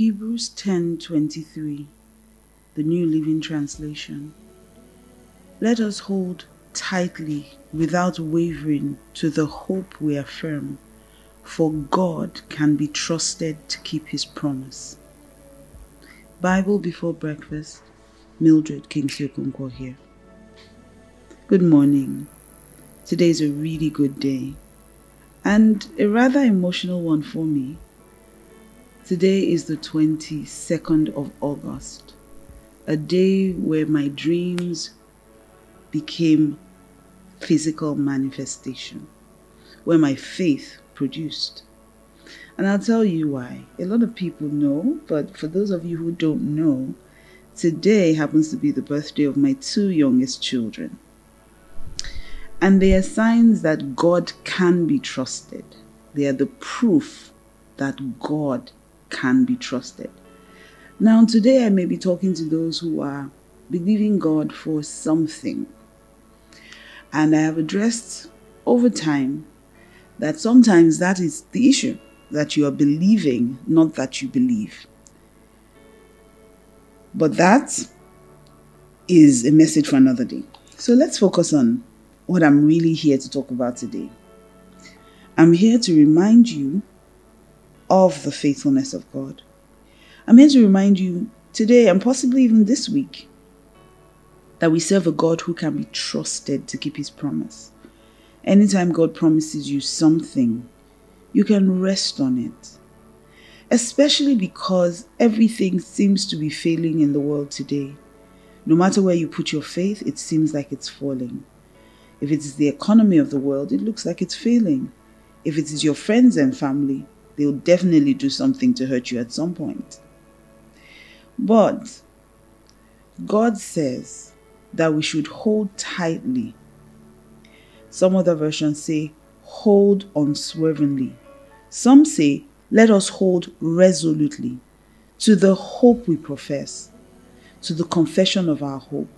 Hebrews 10:23 The New Living Translation Let us hold tightly without wavering to the hope we affirm for God can be trusted to keep his promise. Bible before breakfast Mildred Kingsley Okonkwo here. Good morning. Today is a really good day and a rather emotional one for me. Today is the 22nd of August, a day where my dreams became physical manifestation, where my faith produced. And I'll tell you why. A lot of people know, but for those of you who don't know, today happens to be the birthday of my two youngest children. And they are signs that God can be trusted. They are the proof that God can be trusted. Now, today I may be talking to those who are believing God for something. And I have addressed over time that sometimes that is the issue that you are believing, not that you believe. But that is a message for another day. So let's focus on what I'm really here to talk about today. I'm here to remind you of the faithfulness of God. I'm here to remind you today and possibly even this week that we serve a God who can be trusted to keep his promise. Anytime God promises you something, you can rest on it. Especially because everything seems to be failing in the world today. No matter where you put your faith, it seems like it's falling. If it is the economy of the world, it looks like it's failing. If it is your friends and family, they'll definitely do something to hurt you at some point. But God says that we should hold tightly. Some other versions say, hold unswervingly. Some say, let us hold resolutely to the hope we profess, to the confession of our hope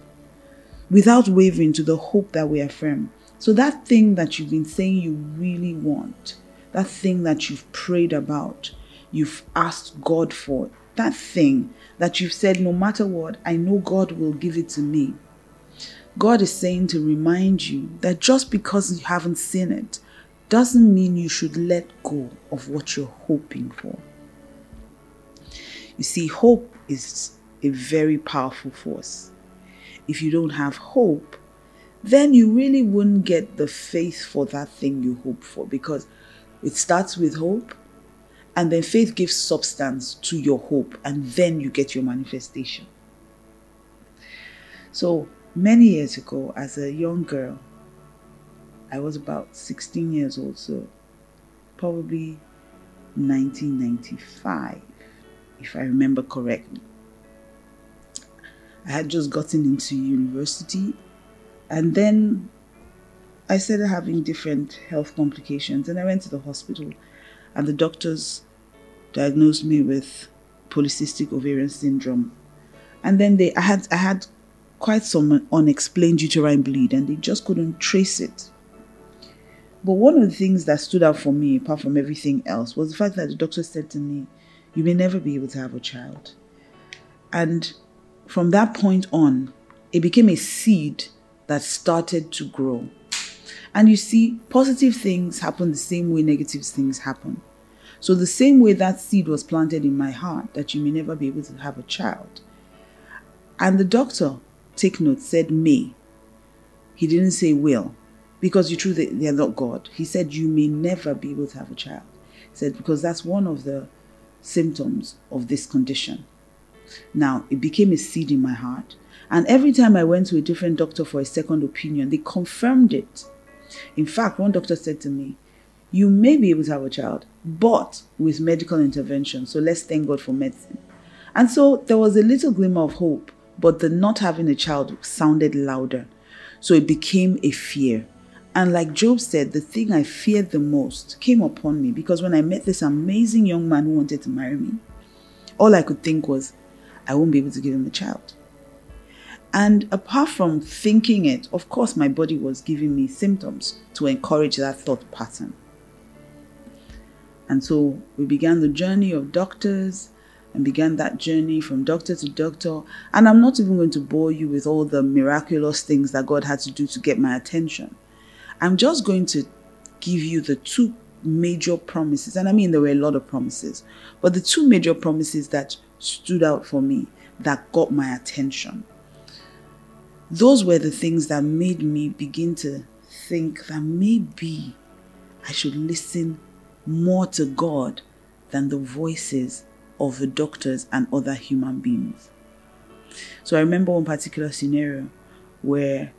without wavering to the hope that we affirm. So, that thing that you've been saying you really want, that thing that you've prayed about, you've asked God for, that thing that you've said, no matter what, I know God will give it to me. God is saying to remind you that just because you haven't seen it doesn't mean you should let go of what you're hoping for. You see, hope is a very powerful force if you don't have hope, then you really wouldn't get the faith for that thing you hope for because it starts with hope and then faith gives substance to your hope and then you get your manifestation. So many years ago, as a young girl, I was about 16 years old, so probably 1995, if I remember correctly. I had just gotten into university. And then I started having different health complications. And I went to the hospital, and the doctors diagnosed me with polycystic ovarian syndrome. And then they I had I had quite some unexplained uterine bleed, and they just couldn't trace it. But one of the things that stood out for me, apart from everything else, was the fact that the doctor said to me, You may never be able to have a child. And from that point on, it became a seed that started to grow. And you see, positive things happen the same way negative things happen. So, the same way that seed was planted in my heart that you may never be able to have a child. And the doctor, take note, said may. He didn't say will, because you true they are not God. He said you may never be able to have a child. He said because that's one of the symptoms of this condition. Now, it became a seed in my heart. And every time I went to a different doctor for a second opinion, they confirmed it. In fact, one doctor said to me, You may be able to have a child, but with medical intervention. So let's thank God for medicine. And so there was a little glimmer of hope, but the not having a child sounded louder. So it became a fear. And like Job said, the thing I feared the most came upon me because when I met this amazing young man who wanted to marry me, all I could think was, I won't be able to give him a child. And apart from thinking it, of course, my body was giving me symptoms to encourage that thought pattern. And so we began the journey of doctors and began that journey from doctor to doctor. And I'm not even going to bore you with all the miraculous things that God had to do to get my attention. I'm just going to give you the two major promises. And I mean, there were a lot of promises, but the two major promises that stood out for me that got my attention. Those were the things that made me begin to think that maybe I should listen more to God than the voices of the doctors and other human beings. So I remember one particular scenario where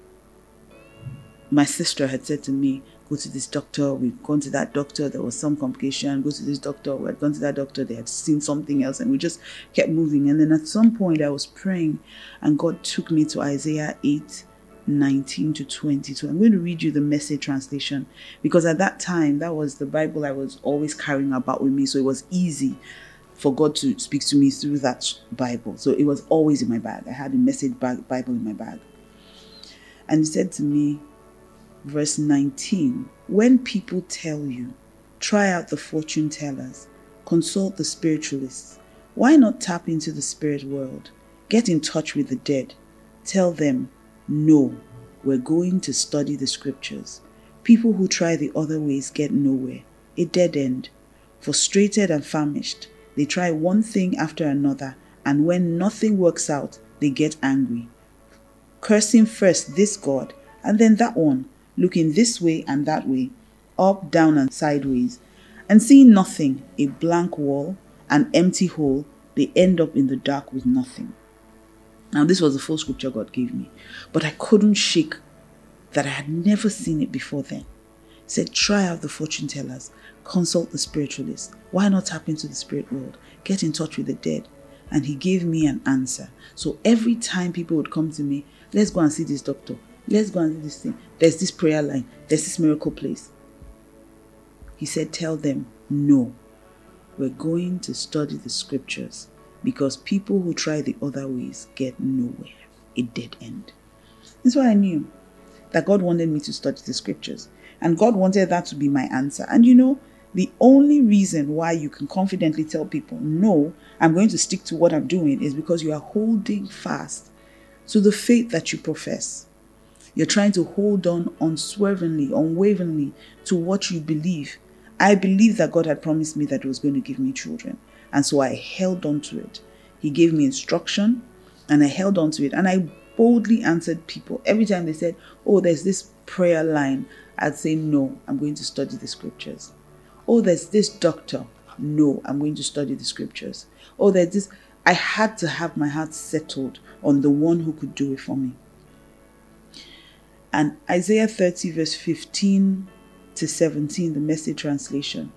my sister had said to me, Go to this doctor, we've gone to that doctor, there was some complication, go to this doctor, we had gone to that doctor, they had seen something else, and we just kept moving. And then at some point I was praying, and God took me to Isaiah 8 19 to 22. I'm going to read you the message translation because at that time, that was the Bible I was always carrying about with me. So it was easy for God to speak to me through that Bible. So it was always in my bag. I had a message Bible in my bag. And he said to me, verse 19 When people tell you, try out the fortune tellers, consult the spiritualists, why not tap into the spirit world? Get in touch with the dead. Tell them, no, we're going to study the scriptures. People who try the other ways get nowhere, a dead end. Frustrated and famished, they try one thing after another, and when nothing works out, they get angry. Cursing first this God and then that one, looking this way and that way, up, down, and sideways, and seeing nothing, a blank wall, an empty hole, they end up in the dark with nothing. Now, this was the full scripture God gave me, but I couldn't shake that I had never seen it before then. He said, Try out the fortune tellers, consult the spiritualists. Why not tap into the spirit world? Get in touch with the dead. And he gave me an answer. So every time people would come to me, let's go and see this doctor. Let's go and do this thing. There's this prayer line. There's this miracle place. He said, Tell them, no. We're going to study the scriptures because people who try the other ways get nowhere, a dead end. That's why I knew that God wanted me to study the scriptures. And God wanted that to be my answer. And you know, the only reason why you can confidently tell people, no, I'm going to stick to what I'm doing is because you are holding fast to the faith that you profess. You're trying to hold on unswervingly, unwaveringly to what you believe. I believe that God had promised me that He was going to give me children. And so I held on to it. He gave me instruction and I held on to it. And I boldly answered people. Every time they said, Oh, there's this prayer line, I'd say, No, I'm going to study the scriptures. Oh, there's this doctor. No, I'm going to study the scriptures. Oh, there's this. I had to have my heart settled on the one who could do it for me. And Isaiah 30, verse 15 to 17, the message translation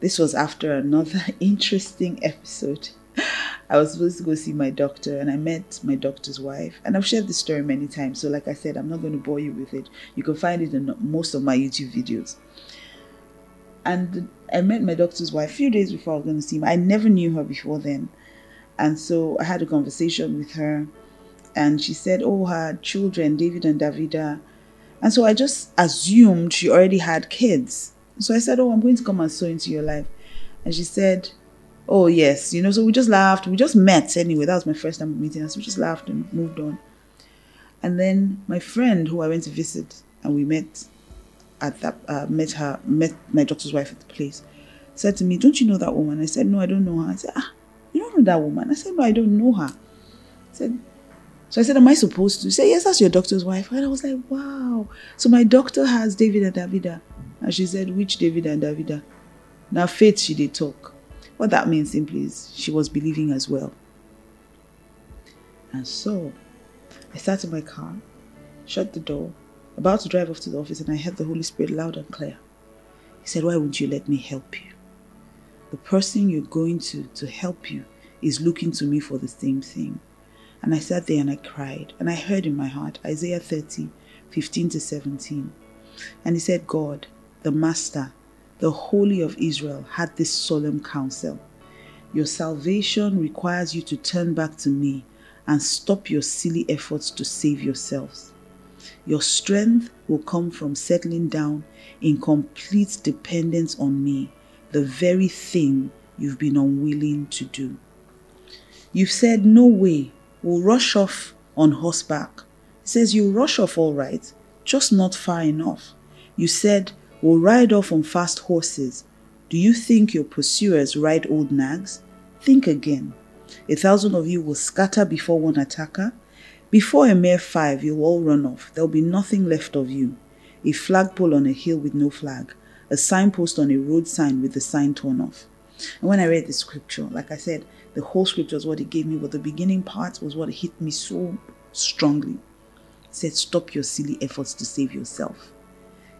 this was after another interesting episode. I was supposed to go see my doctor and I met my doctor's wife. And I've shared this story many times. So, like I said, I'm not going to bore you with it. You can find it in most of my YouTube videos. And I met my doctor's wife a few days before I was going to see him. I never knew her before then. And so I had a conversation with her. And she said, Oh, her children, David and Davida. And so I just assumed she already had kids. So I said, Oh, I'm going to come and sew into your life. And she said, Oh, yes. You know, so we just laughed. We just met anyway. That was my first time meeting us. So we just laughed and moved on. And then my friend who I went to visit and we met at that, uh, met her, met my doctor's wife at the place, said to me, Don't you know that woman? I said, No, I don't know her. I said, Ah, you don't know that woman? I said, No, I don't know her. I said, so I said, Am I supposed to? say, Yes, that's your doctor's wife. And I was like, Wow. So my doctor has David and Davida. And she said, Which David and Davida? Now, faith she did talk. What that means simply is she was believing as well. And so I sat in my car, shut the door, about to drive off to the office, and I heard the Holy Spirit loud and clear. He said, Why wouldn't you let me help you? The person you're going to to help you is looking to me for the same thing. And I sat there and I cried, and I heard in my heart Isaiah 30, 15 to 17. And he said, God, the Master, the Holy of Israel, had this solemn counsel Your salvation requires you to turn back to me and stop your silly efforts to save yourselves. Your strength will come from settling down in complete dependence on me, the very thing you've been unwilling to do. You've said, No way, we'll rush off on horseback. He says, You rush off all right, just not far enough. You said, We'll ride off on fast horses. Do you think your pursuers ride old nags? Think again. A thousand of you will scatter before one attacker. Before a mere five, you'll all run off. There'll be nothing left of you. A flagpole on a hill with no flag, a signpost on a road sign with the sign torn off. And when I read the scripture, like I said, the whole scripture was what it gave me, but the beginning part was what hit me so strongly. It said, Stop your silly efforts to save yourself.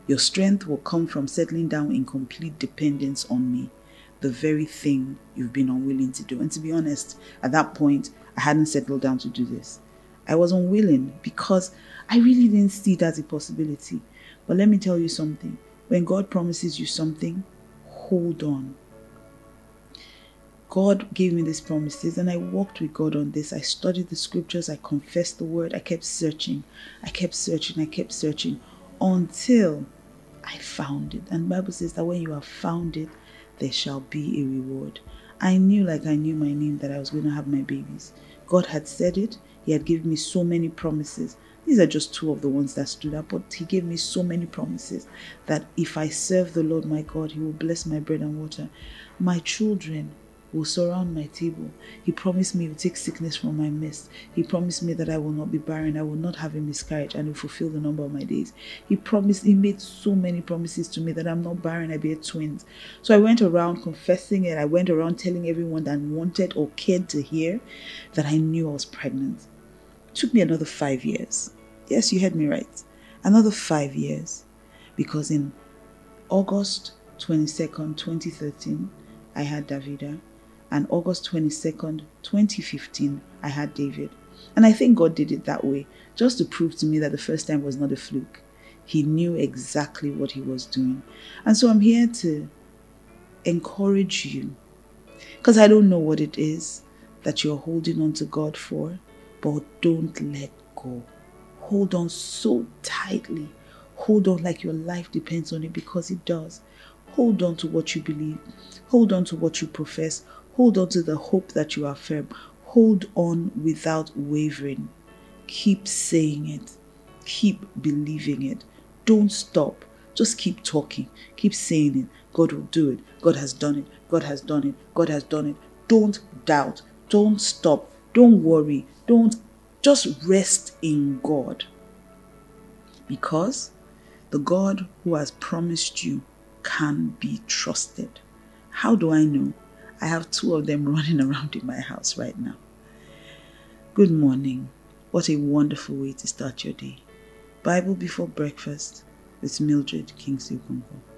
Your strength will come from settling down in complete dependence on me, the very thing you've been unwilling to do. And to be honest, at that point, I hadn't settled down to do this. I was unwilling because I really didn't see it as a possibility. But let me tell you something when God promises you something, hold on. God gave me these promises and I walked with God on this. I studied the scriptures, I confessed the word, I kept searching, I kept searching, I kept searching until I found it. And Bible says that when you have found it, there shall be a reward. I knew like I knew my name that I was going to have my babies. God had said it. He had given me so many promises. These are just two of the ones that stood up, but He gave me so many promises that if I serve the Lord my God, He will bless my bread and water. My children will surround my table. He promised me he will take sickness from my midst. He promised me that I will not be barren, I will not have a miscarriage, and will fulfill the number of my days. He promised, he made so many promises to me that I'm not barren, I bear twins. So I went around confessing it. I went around telling everyone that wanted or cared to hear that I knew I was pregnant. It took me another five years. Yes, you heard me right. Another five years. Because in August 22nd, 2013, I had Davida and August 22nd, 2015, I had David. And I think God did it that way, just to prove to me that the first time was not a fluke. He knew exactly what he was doing. And so I'm here to encourage you, because I don't know what it is that you're holding on to God for, but don't let go. Hold on so tightly. Hold on like your life depends on it because it does. Hold on to what you believe. Hold on to what you profess. Hold on to the hope that you affirm. Hold on without wavering. Keep saying it. Keep believing it. Don't stop. Just keep talking. Keep saying it. God will do it. God has done it. God has done it. God has done it. Don't doubt. Don't stop. Don't worry. Don't just rest in God. Because the God who has promised you can be trusted. How do I know? I have two of them running around in my house right now. Good morning. What a wonderful way to start your day. Bible before breakfast with Mildred Kingsley Okonkwo.